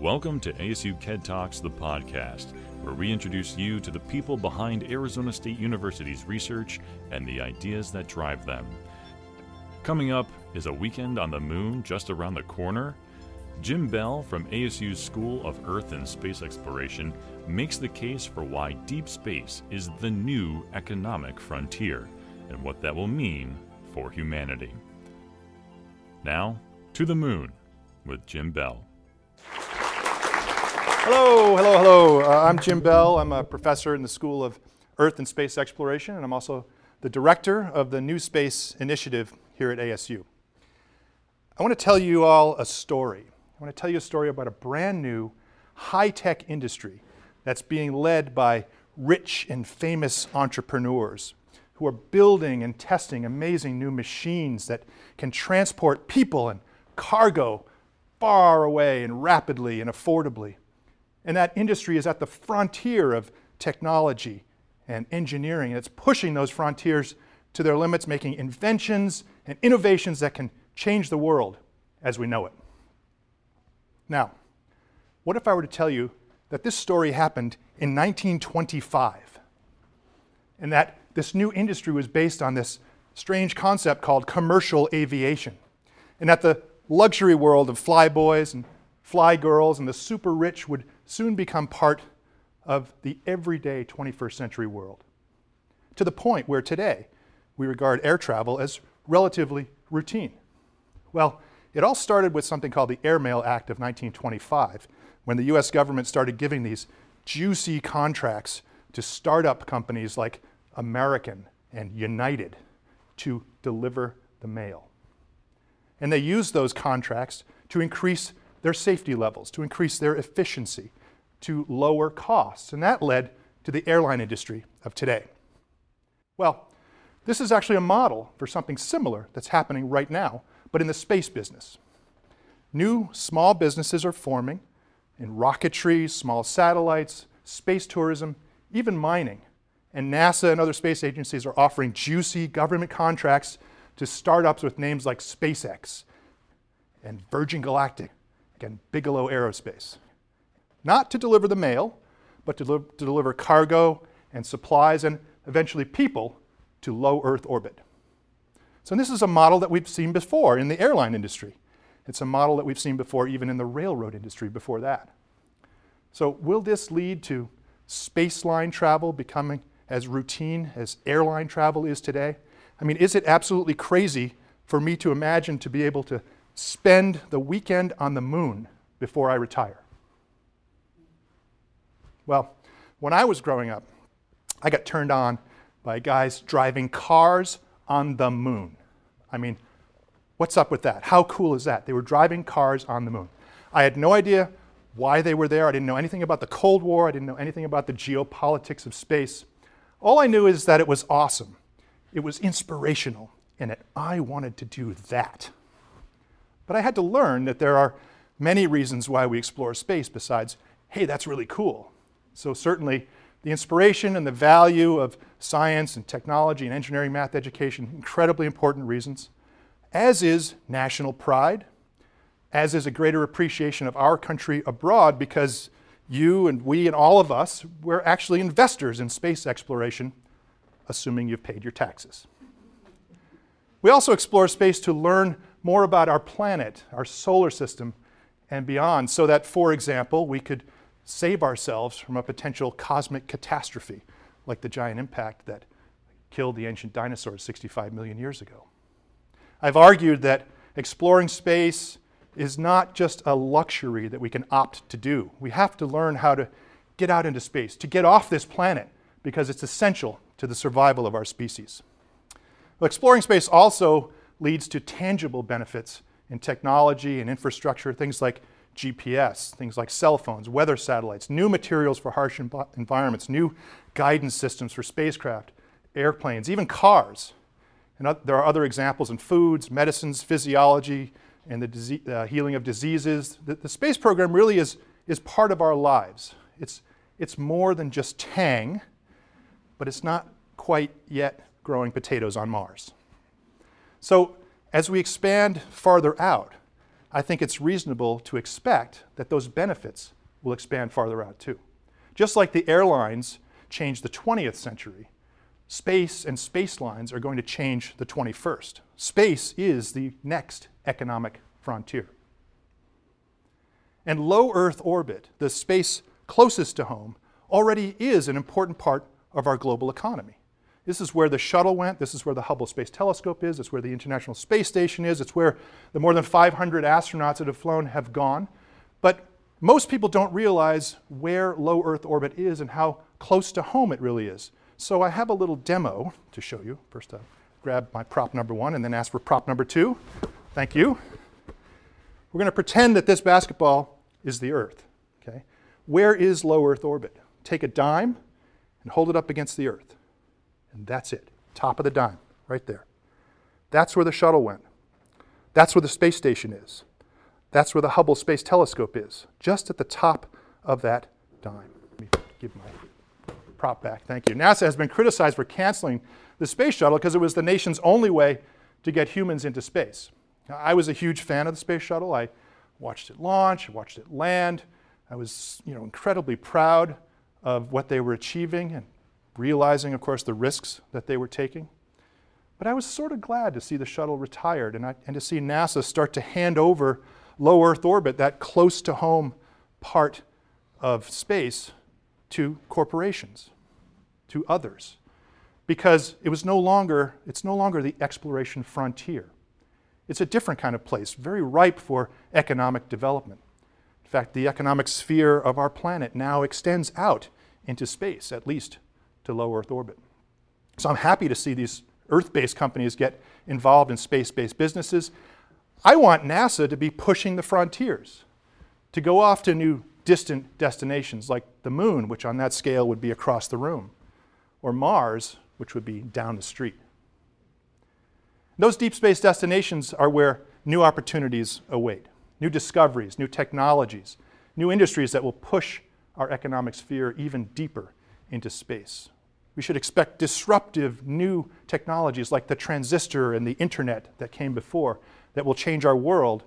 Welcome to ASU KED Talks, the podcast, where we introduce you to the people behind Arizona State University's research and the ideas that drive them. Coming up is a weekend on the moon just around the corner. Jim Bell from ASU's School of Earth and Space Exploration makes the case for why deep space is the new economic frontier and what that will mean for humanity. Now, to the moon with Jim Bell. Hello, hello, hello. Uh, I'm Jim Bell. I'm a professor in the School of Earth and Space Exploration, and I'm also the director of the New Space Initiative here at ASU. I want to tell you all a story. I want to tell you a story about a brand new high tech industry that's being led by rich and famous entrepreneurs who are building and testing amazing new machines that can transport people and cargo far away and rapidly and affordably. And that industry is at the frontier of technology and engineering. It's pushing those frontiers to their limits, making inventions and innovations that can change the world as we know it. Now, what if I were to tell you that this story happened in 1925 and that this new industry was based on this strange concept called commercial aviation, and that the luxury world of flyboys and fly girls and the super rich would soon become part of the everyday 21st century world. To the point where today we regard air travel as relatively routine. Well, it all started with something called the Airmail Act of 1925, when the US government started giving these juicy contracts to startup companies like American and United to deliver the mail. And they used those contracts to increase their safety levels, to increase their efficiency, to lower costs. And that led to the airline industry of today. Well, this is actually a model for something similar that's happening right now, but in the space business. New small businesses are forming in rocketry, small satellites, space tourism, even mining. And NASA and other space agencies are offering juicy government contracts to startups with names like SpaceX and Virgin Galactic and Bigelow Aerospace not to deliver the mail, but to, to deliver cargo and supplies and eventually people to low Earth orbit. So, this is a model that we've seen before in the airline industry. It's a model that we've seen before even in the railroad industry before that. So, will this lead to spaceline travel becoming as routine as airline travel is today? I mean, is it absolutely crazy for me to imagine to be able to spend the weekend on the moon before I retire? Well, when I was growing up, I got turned on by guys driving cars on the moon. I mean, what's up with that? How cool is that? They were driving cars on the moon. I had no idea why they were there. I didn't know anything about the Cold War. I didn't know anything about the geopolitics of space. All I knew is that it was awesome. It was inspirational, and that I wanted to do that. But I had to learn that there are many reasons why we explore space besides, hey, that's really cool. So, certainly, the inspiration and the value of science and technology and engineering math education, incredibly important reasons, as is national pride, as is a greater appreciation of our country abroad because you and we and all of us, we're actually investors in space exploration, assuming you've paid your taxes. We also explore space to learn more about our planet, our solar system, and beyond, so that, for example, we could save ourselves from a potential cosmic catastrophe like the giant impact that killed the ancient dinosaurs 65 million years ago. I've argued that exploring space is not just a luxury that we can opt to do. We have to learn how to get out into space, to get off this planet, because it's essential to the survival of our species. Well, exploring space also leads to tangible benefits in technology and infrastructure, things like GPS, things like cell phones, weather satellites, new materials for harsh env- environments, new guidance systems for spacecraft, airplanes, even cars. And there are other examples in foods, medicines, physiology, and the uh, healing of diseases. The, the, space program really is, is part of our lives. It's, it's more than just Tang, but it's not quite yet growing potatoes on Mars. So, as we expand farther out, I think it's reasonable to expect that those benefits will expand farther out too. Just like the airlines changed the 20th century, space and space lines are going to change the 21st. Space is the next economic frontier. And low Earth orbit, the space closest to home, already is an important part of our global economy. This is where the shuttle went. This is where the Hubble Space Telescope is. It's where the International Space Station is. It's where the more than 500 astronauts that have flown have gone. But most people don't realize where low Earth orbit is and how close to home it really is. So I have a little demo to show you. First, I'll grab my prop number one and then ask for prop number two. Thank you. We're going to pretend that this basketball is the Earth. Okay? Where is low Earth orbit? Take a dime and hold it up against the Earth. And that's it. Top of the dime, right there. That's where the shuttle went. That's where the space station is. That's where the Hubble Space Telescope is, just at the top of that dime. Let me give my prop back. Thank you. NASA has been criticized for canceling the space shuttle because it was the nation's only way to get humans into space. Now, I was a huge fan of the space shuttle. I watched it launch, I watched it land. I was, you know, incredibly proud of what they were achieving and realizing, of course, the risks that they were taking. But I was sort of glad to see the shuttle retired and, I, and to see NASA start to hand over low Earth orbit, that close to home part of space, to corporations, to others. Because it was no longer, it's no longer the exploration frontier. It's a different kind of place, very ripe for economic development. In fact, the economic sphere of our planet now extends out into space, at least to low Earth orbit. So I'm happy to see these Earth based companies get involved in space based businesses. I want NASA to be pushing the frontiers, to go off to new distant destinations like the moon, which on that scale would be across the room, or Mars, which would be down the street. Those deep space destinations are where new opportunities await, new discoveries, new technologies, new industries that will push our economic sphere even deeper into space. We should expect disruptive new technologies like the transistor and the internet that came before that will change our world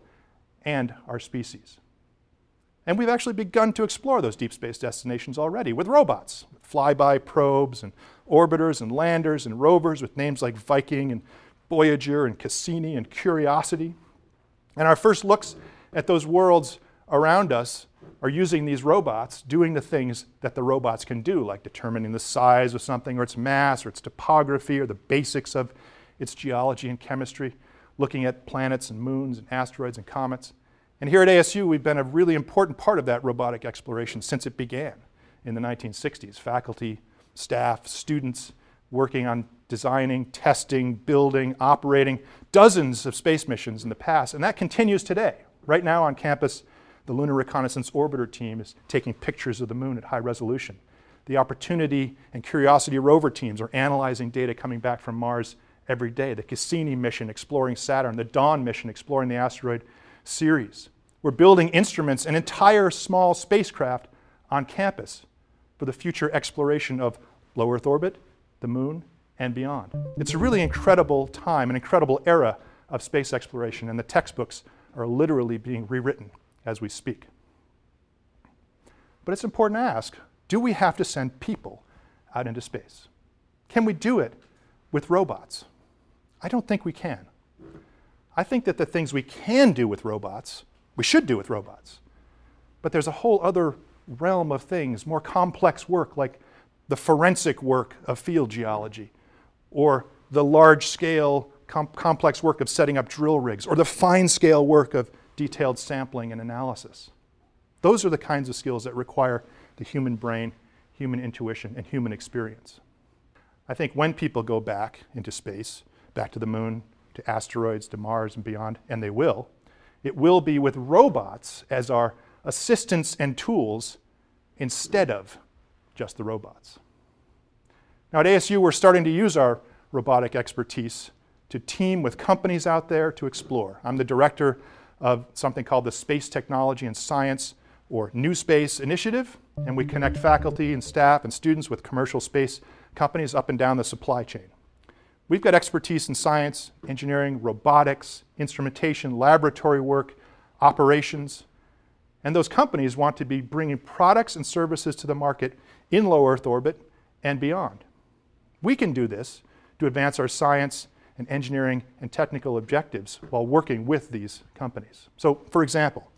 and our species. And we've actually begun to explore those deep space destinations already with robots, with flyby probes and orbiters and landers and rovers with names like Viking and Voyager and Cassini and Curiosity. And our first looks at those worlds around us are using these robots doing the things that the robots can do, like determining the size of something or its mass or its topography or the basics of its geology and chemistry looking at planets and moons and asteroids and comets. And here at ASU, we've been a really important part of that robotic exploration since it began in the 1960s. Faculty, staff, students working on designing, testing, building, operating dozens of space missions in the past, and that continues today. Right now on campus, the Lunar Reconnaissance Orbiter team is taking pictures of the moon at high resolution. The Opportunity and Curiosity rover teams are analyzing data coming back from Mars every day. The Cassini mission exploring Saturn, the Dawn mission exploring the asteroid Ceres. We're building instruments and entire small spacecraft on campus for the future exploration of low Earth orbit, the moon, and beyond. It's a really incredible time, an incredible era of space exploration, and the textbooks are literally being rewritten as we speak. But it's important to ask do we have to send people out into space? Can we do it with robots? I don't think we can. I think that the things we can do with robots, we should do with robots. But there's a whole other realm of things, more complex work like the forensic work of field geology, or the large scale com- complex work of setting up drill rigs, or the fine scale work of detailed sampling and analysis. Those are the kinds of skills that require the human brain, human intuition, and human experience. I think when people go back into space, back to the moon, to asteroids, to Mars, and beyond, and they will. It will be with robots as our assistants and tools instead of just the robots. Now, at ASU, we're starting to use our robotic expertise to team with companies out there to explore. I'm the director of something called the Space Technology and Science or New Space Initiative, and we connect faculty and staff and students with commercial space companies up and down the supply chain. We've got expertise in science, engineering, robotics, instrumentation, laboratory work, operations, and those companies want to be bringing products and services to the market in low Earth orbit and beyond. We can do this to advance our science and engineering and technical objectives while working with these companies. So, for example,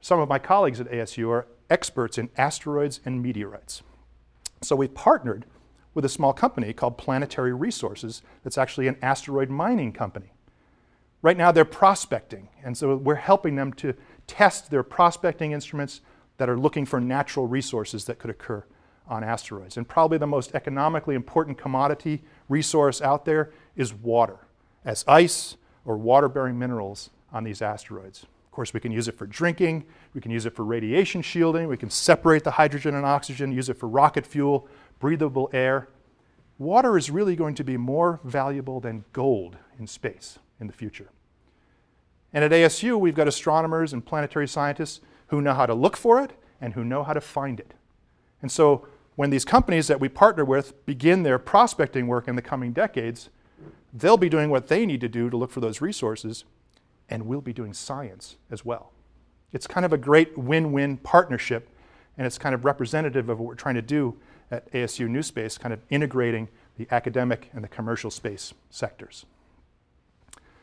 some of my colleagues at ASU are experts in asteroids and meteorites. So we've partnered with a small company called Planetary Resources that's actually an asteroid mining company. Right now they're prospecting, and so we're helping them to test their prospecting instruments that are looking for natural resources that could occur on asteroids. And probably the most economically important commodity resource out there is water, as ice or water bearing minerals on these asteroids. Of course, we can use it for drinking, we can use it for radiation shielding, we can separate the hydrogen and oxygen, use it for rocket fuel, breathable air. Water is really going to be more valuable than gold in space in the future. And at ASU, we've got astronomers and planetary scientists who know how to look for it and who know how to find it. And so when these companies that we partner with begin their prospecting work in the coming decades, they'll be doing what they need to do to look for those resources, and we'll be doing science as well. It's kind of a great win win partnership, and it's kind of representative of what we're trying to do at ASU New Space, kind of integrating the academic and the commercial space sectors.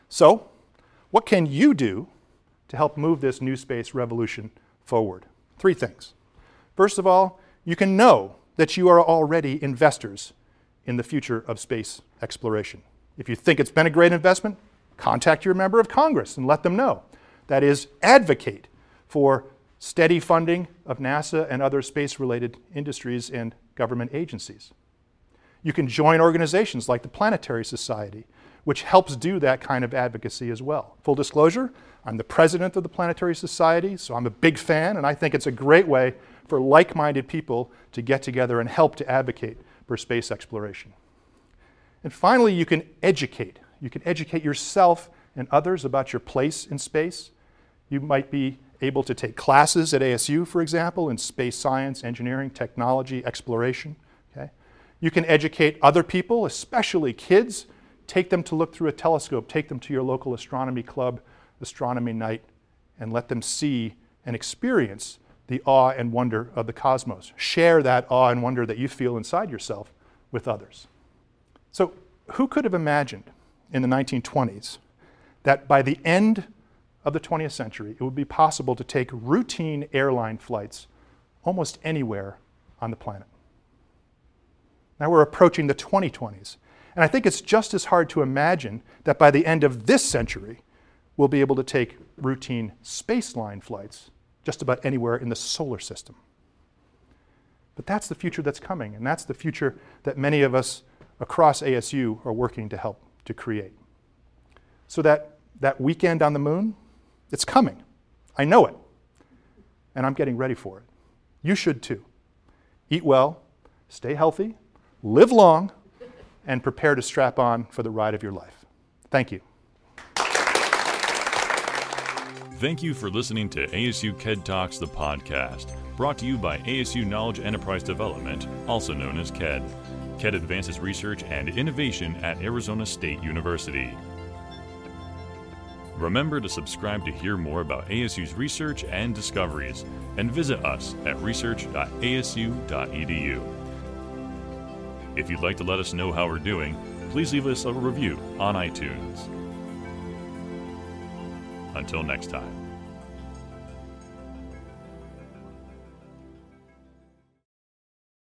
So, what can you do to help move this new space revolution forward? Three things. First of all, you can know that you are already investors in the future of space exploration. If you think it's been a great investment, contact your member of Congress and let them know. That is, advocate for steady funding of NASA and other space related industries and government agencies. You can join organizations like the Planetary Society, which helps do that kind of advocacy as well. Full disclosure, I'm the president of the Planetary Society, so I'm a big fan, and I think it's a great way for like minded people to get together and help to advocate for space exploration. And finally, you can educate. You can educate yourself and others about your place in space. You might be able to take classes at ASU, for example, in space science, engineering, technology, exploration. Okay? You can educate other people, especially kids. Take them to look through a telescope, take them to your local astronomy club, astronomy night, and let them see and experience the awe and wonder of the cosmos. Share that awe and wonder that you feel inside yourself with others. So, who could have imagined in the 1920s that by the end of the 20th century, it would be possible to take routine airline flights almost anywhere on the planet? Now we're approaching the 2020s, and I think it's just as hard to imagine that by the end of this century, we'll be able to take routine spaceline flights just about anywhere in the solar system. But that's the future that's coming, and that's the future that many of us across ASU are working to help to create. So that, that weekend on the moon, it's coming. I know it. And I'm getting ready for it. You should too. Eat well, stay healthy, live long, and prepare to strap on for the ride of your life. Thank you. Thank you for listening to ASU KED Talks, the podcast, brought to you by ASU Knowledge Enterprise Development, also known as KED. KED advances research and innovation at Arizona State University. Remember to subscribe to hear more about ASU's research and discoveries, and visit us at research.asu.edu. If you'd like to let us know how we're doing, please leave us a review on iTunes. Until next time.